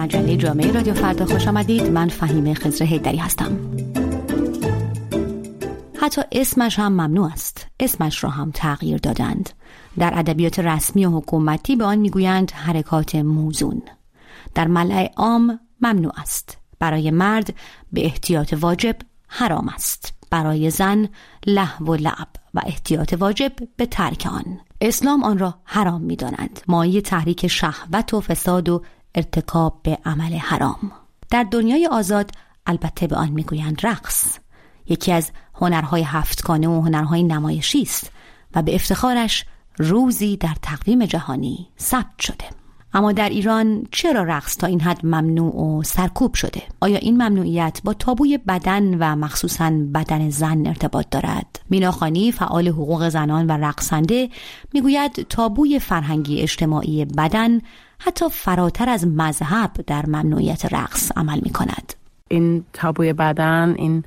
مجله جامعه رادیو فردا خوش آمدید. من فهیم خزر هیدری هستم. حتی اسمش هم ممنوع است. اسمش را هم تغییر دادند. در ادبیات رسمی و حکومتی به آن می‌گویند حرکات موزون. در ملع عام ممنوع است. برای مرد به احتیاط واجب حرام است. برای زن لحو و لعب و احتیاط واجب به ترک آن. اسلام آن را حرام می مایه تحریک شهوت و فساد و ارتکاب به عمل حرام. در دنیای آزاد البته به آن می‌گویند رقص. یکی از هنرهای هفتگانه و هنرهای نمایشی است و به افتخارش روزی در تقویم جهانی ثبت شده. اما در ایران چرا رقص تا این حد ممنوع و سرکوب شده؟ آیا این ممنوعیت با تابوی بدن و مخصوصا بدن زن ارتباط دارد؟ میناخانی فعال حقوق زنان و رقصنده می‌گوید تابوی فرهنگی اجتماعی بدن حتی فراتر از مذهب در ممنوعیت رقص عمل می کند این تابوی بدن این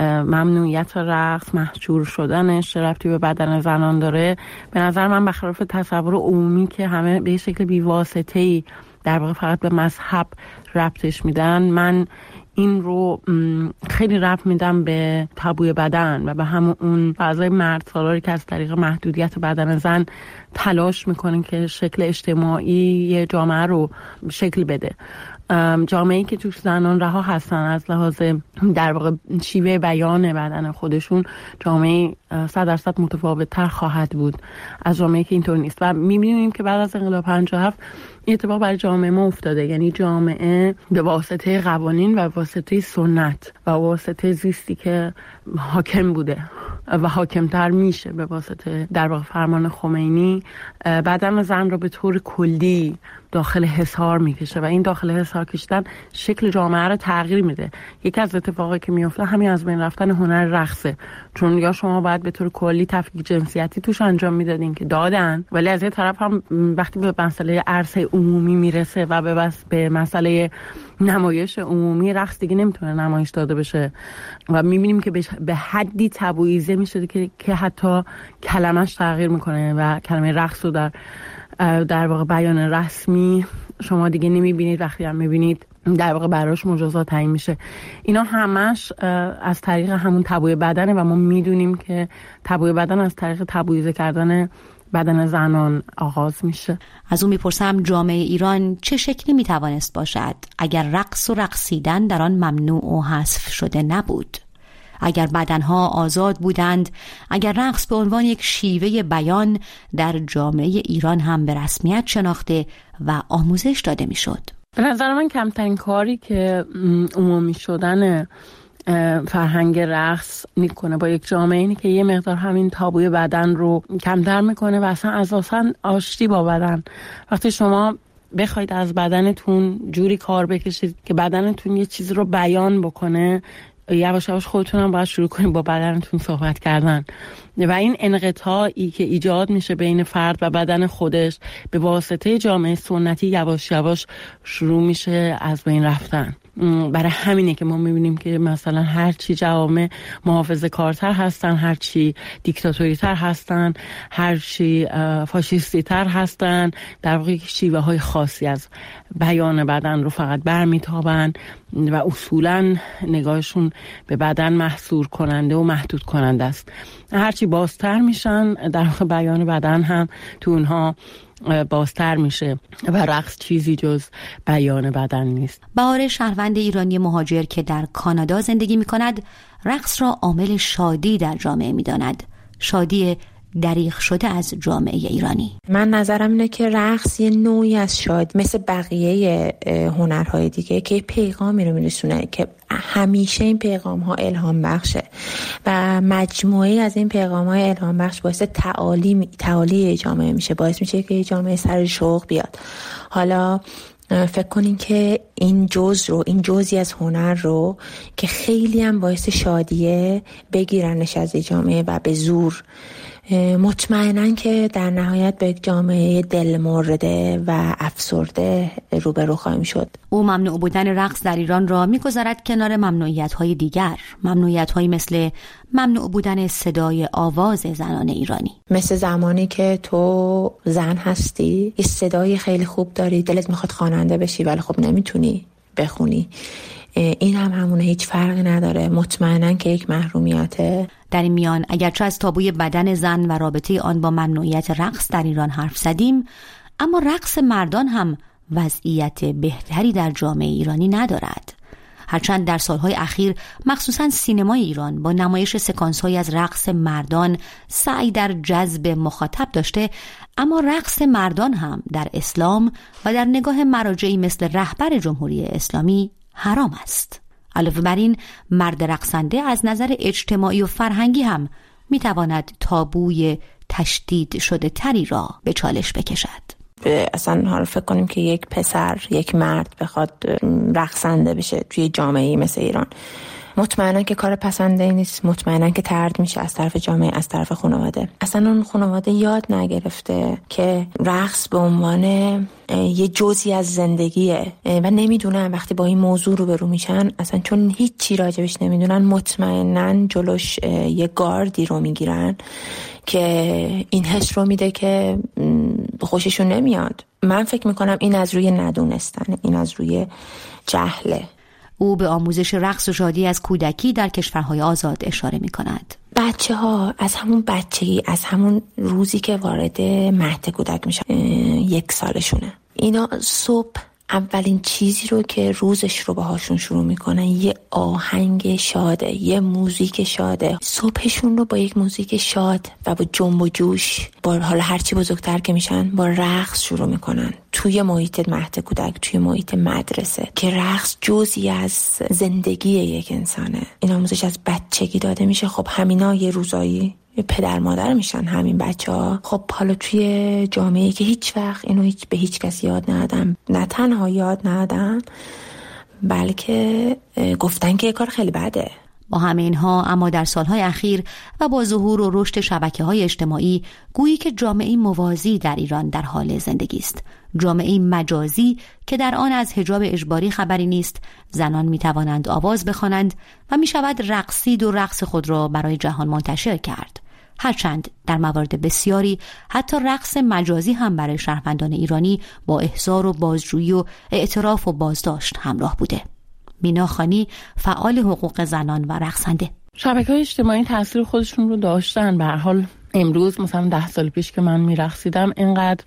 ممنوعیت رقص محجور شدنش رفتی به بدن زنان داره. به نظر من بخلاف تصور عمومی که همه به شکل بیواسطه ای در واقع فقط به مذهب ربطش میدن من این رو خیلی رفت میدم به تابوی بدن و به همون اون فضای مرد سالاری که از طریق محدودیت بدن زن تلاش می‌کنه که شکل اجتماعی جامعه رو شکل بده. جامعه که توش زنان رها هستن از لحاظ در واقع شیوه بیان بدن خودشون جامعه صد درصد متفاوت تر خواهد بود. از جامعه که اینطور نیست. و می‌بینیم که بعد از انقلاب 57 این اتفاق برای جامعه ما افتاده. یعنی جامعه به واسطه قوانین و واسطه سنت و واسطه زیستی که حاکم بوده و حاکمتر میشه به واسطه در واقع فرمان خمینی بدن زن رو به طور کلی داخل حصار می‌کشه و این داخل حصار کشیدن شکل جامعه رو تغییر میده. یکی از اتفاقی که میفته همین از بین رفتن هنر رقصه. چون یا شما باید به طور کلی تفکیک جنسیتی توش انجام می‌دادین که دادن ولی از یه طرف هم وقتی به مسئله عرصه عمومی می‌رسه و به بس به مسئله نمایش عمومی رقص دیگه نمی‌تونه نمایش داده بشه. و می‌بینیم که به حدی تبویزه می‌شده که که حتی کلمش تغییر می‌کنه و کلمه رقص رو در در واقع بیان رسمی شما دیگه نمی‌بینید وقتی هم می‌بینید در واقع براش مجازات تعیین میشه. اینا همش از طریق همون تبوی بدنه و ما می‌دونیم که تبوی بدن از طریق تبویزه کردن بدن زنان آغاز میشه. از اون می‌پرسم جامعه ایران چه شکلی می‌توانست باشد؟ اگر رقص و رقصیدن در آن ممنوع و حذف شده نبود. اگر بدنها آزاد بودند اگر رقص به عنوان یک شیوه بیان در جامعه ایران هم به رسمیت شناخته و آموزش داده می‌شد. به نظر من کمترین کاری که عمومی شدن فرهنگ رقص می‌کنه با یک جامعه اینه که یه مقدار همین تابوی بدن رو کمتر می‌کنه و اصلا اساسا آشتی با بدن. وقتی شما بخواید از بدنتون جوری کار بکشید که بدنتون یه چیزی رو بیان بکنه یواش یواش خودتون هم باید شروع کنید با بدنتون صحبت کردن. و این انقطاعی که ایجاد میشه بین فرد و بدن خودش به واسطه جامعه سنتی یواش یواش شروع میشه از بین رفتن. برای همینه که ما می‌بینیم که مثلا هرچی جوامع محافظ کارتر هستن هرچی دیکتاتوری تر هستن هرچی فاشیستی تر هستن در واقع شیوه های خاصی از بیان بدن رو فقط برمیتابن و اصولا نگاهشون به بدن محصور کننده و محدود کننده است. هرچی بازتر میشن در واقع بیان بدن هم تو اونها بازتر میشه و رقص چیزی جز بیان بدن نیست. بهار شهروند ایرانی مهاجر که در کانادا زندگی می کند رقص را عامل شادی در جامعه می داند شادی دریغ شده از جامعه ایرانی. من نظرم اینه که رقص یه نوعی از شاد مثل بقیه هنرهای دیگه که پیغامی رو میرسونه که همیشه این پیغام ها الهام بخشه و مجموعه از این پیغام های الهام بخش باعث تعالی, تعالی جامعه میشه باعث میشه که جامعه سر شوق بیاد. حالا فکر کنین که این جز رو این جزی از هنر رو که خیلی هم باعث شادیه بگیرنش از جامعه و به زور مطمئنا که در نهایت به جامعه دل مرده و افسرده روبرو خواهیم شد. او ممنوع بودن رقص در ایران را می‌گذارد کنار ممنوعیت های دیگر. ممنوعیت های مثل ممنوع بودن صدای آواز زنان ایرانی. مثل زمانی که تو زن هستی یه صدای خیلی خوب داری دلت می‌خواد خواننده بشی ولی خب نمی‌تونی بخونی. این هم همونه هیچ فرقی نداره. مطمئنا که یک محرومیته. در این میان اگرچه از تابوی بدن زن و رابطه آن با ممنوعیت رقص در ایران حرف زدیم اما رقص مردان هم وضعیت بهتری در جامعه ایرانی ندارد. هرچند در سالهای اخیر مخصوصا سینمای ایران با نمایش سکانس از رقص مردان سعی در جذب مخاطب داشته اما رقص مردان هم در اسلام و در نگاه مراجعی مثل رهبر جمهوری اسلامی حرام است. علاوه بر این مرد رقصنده از نظر اجتماعی و فرهنگی هم می‌تواند تابوی تشدید شده تری را به چالش بکشد. اصلا حالا فکر کنیم که یک پسر یک مرد بخواد رقصنده بشه توی جامعه مثل ایران. مطمئنا که کار پسنده نیست. مطمئنا که ترد میشه از طرف جامعه از طرف خانواده. اصلا اون خانواده یاد نگرفته که رقص به عنوان یه جزی از زندگیه. و نمی‌دونن وقتی با این موضوع رو میشن اصلا چون هیچی راجبش نمی‌دونن مطمئنا جلوش یه گاردی رو می‌گیرن که این حس رو میده که خوششون نمیاد. من فکر می‌کنم این از روی ندونستن این از روی جهله. او به آموزش رقص و شادی از کودکی در کشورهای آزاد اشاره می کند. بچه ها از همون بچگی از همون روزی که وارد مهد کودک میشن یک سالشونه. اینا صبح اولین چیزی رو که روزش رو باهاشون شروع می‌کنن یه آهنگ شاده یه موزیک شاده. صبحشون رو با یک موزیک شاد و با جنب و جوش با حالا هرچی بزرگتر که میشن با رقص شروع می‌کنن. توی محیط مهد کودک توی محیط مدرسه که رقص جزی از زندگی یک انسانه. این آموزش از بچگی داده میشه. خب همینا یه روزایی پدر مادر میشن همین بچه ها خب حالا توی جامعه که هیچ وقت اینو هیچ به هیچ کس یاد ندادن. نه تنها یاد ندادن بلکه گفتن که یه کار خیلی بده. با همه اینها اما در سالهای اخیر و با ظهور و رشد شبکه های اجتماعی گویی که جامعه موازی در ایران در حال زندگی است. جامعه مجازی که در آن از حجاب اجباری خبری نیست زنان می توانند آواز بخوانند و می شود رقصید و رقص خود را برای جهان منتشر کرد. هرچند در موارد بسیاری حتی رقص مجازی هم برای شهروندان ایرانی با احضار و بازجویی و اعتراف و بازداشت همراه بوده. مینا خانی فعال حقوق زنان و رقصنده. شبکه های اجتماعی تاثیر خودشون رو داشتن. به حال امروز مثلا ده سال پیش که من میرقصیدم اینقدر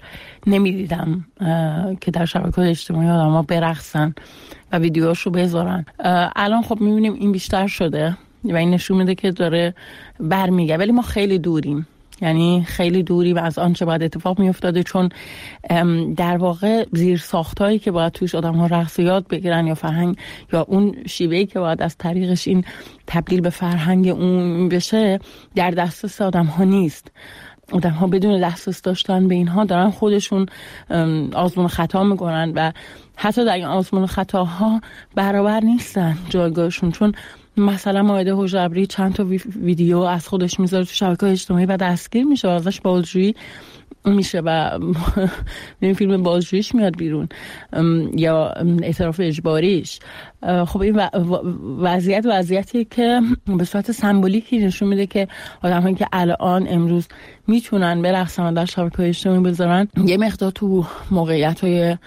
نمی‌دیدم که در شبکه اجتماعی آدم ها برقصن و ویدیوهاش رو بذارن الان خب می‌بینیم این بیشتر شده و این نشون میده که داره برمیگه ولی ما خیلی دوریم. یعنی خیلی دوری از آنچه باید اتفاق میافتاده چون در واقع زیر ساختایی که باید توش آدم ها رقص بگیرن یا فرهنگ یا اون شیوهی که باید از طریقش این تبدیل به فرهنگ اون بشه در دسترس آدم ها نیست. آدم ها بدون دسترس داشتن به اینها دارن خودشون آزمون خطا می‌کنن و حتی در این آزمون خطاها برابر نیستن جایگاهشون. چون مثلا مایده حجبری چند تا ویدیو از خودش می‌ذاره تو شبکه اجتماعی و دستگیر میشه و ازش بازجویی میشه و این فیلم بازجوییش میاد بیرون یا اعتراف اجباریش. خب این وضعیت وضعیتی که به صورت سمبولیکی نشون میده که آدم که الان امروز می‌تونن برقصن در شبکه اجتماعی بذارن یه مقدار تو موقعیت های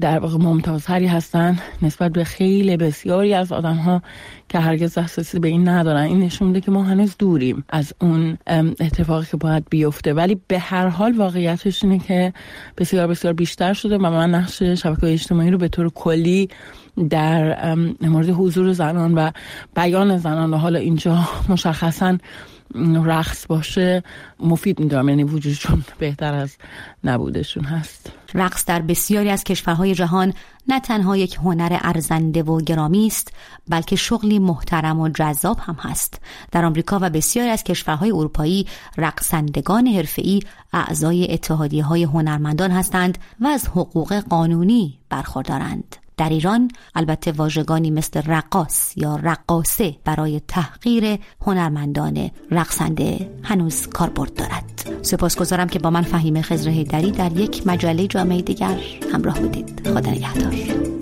در واقع ممتازتری هستن نسبت به خیلی بسیاری از آدم ها که هرگز دسترسی به این ندارن. این نشون میده که ما هنوز دوریم از اون اتفاقی که باید بیفته. ولی به هر حال واقعیتش اینه که بسیار بسیار بیشتر شده و من نقش شبکه اجتماعی رو به طور کلی در مورد حضور زنان و بیان زنان و حالا اینجا مشخصا رقص باشه مفید میدارم. یعنی وجودشون بهتر از نبودشون هست. رقص در بسیاری از کشورهای جهان نه تنها یک هنر ارزنده و گرامی است بلکه شغلی محترم و جذاب هم هست. در آمریکا و بسیاری از کشورهای اروپایی رقصندگان حرفه‌ای اعضای اتحادیه های هنرمندان هستند و از حقوق قانونی برخوردارند. در ایران البته واژگانی مثل رقاص یا رقاصه برای تحقیر هنرمندان رقصنده هنوز کاربرد دارد. سپاسگزارم که با من فهیم خزر هیدری در یک مجله جامعه دیگر همراه بودید. خدا نگهدار.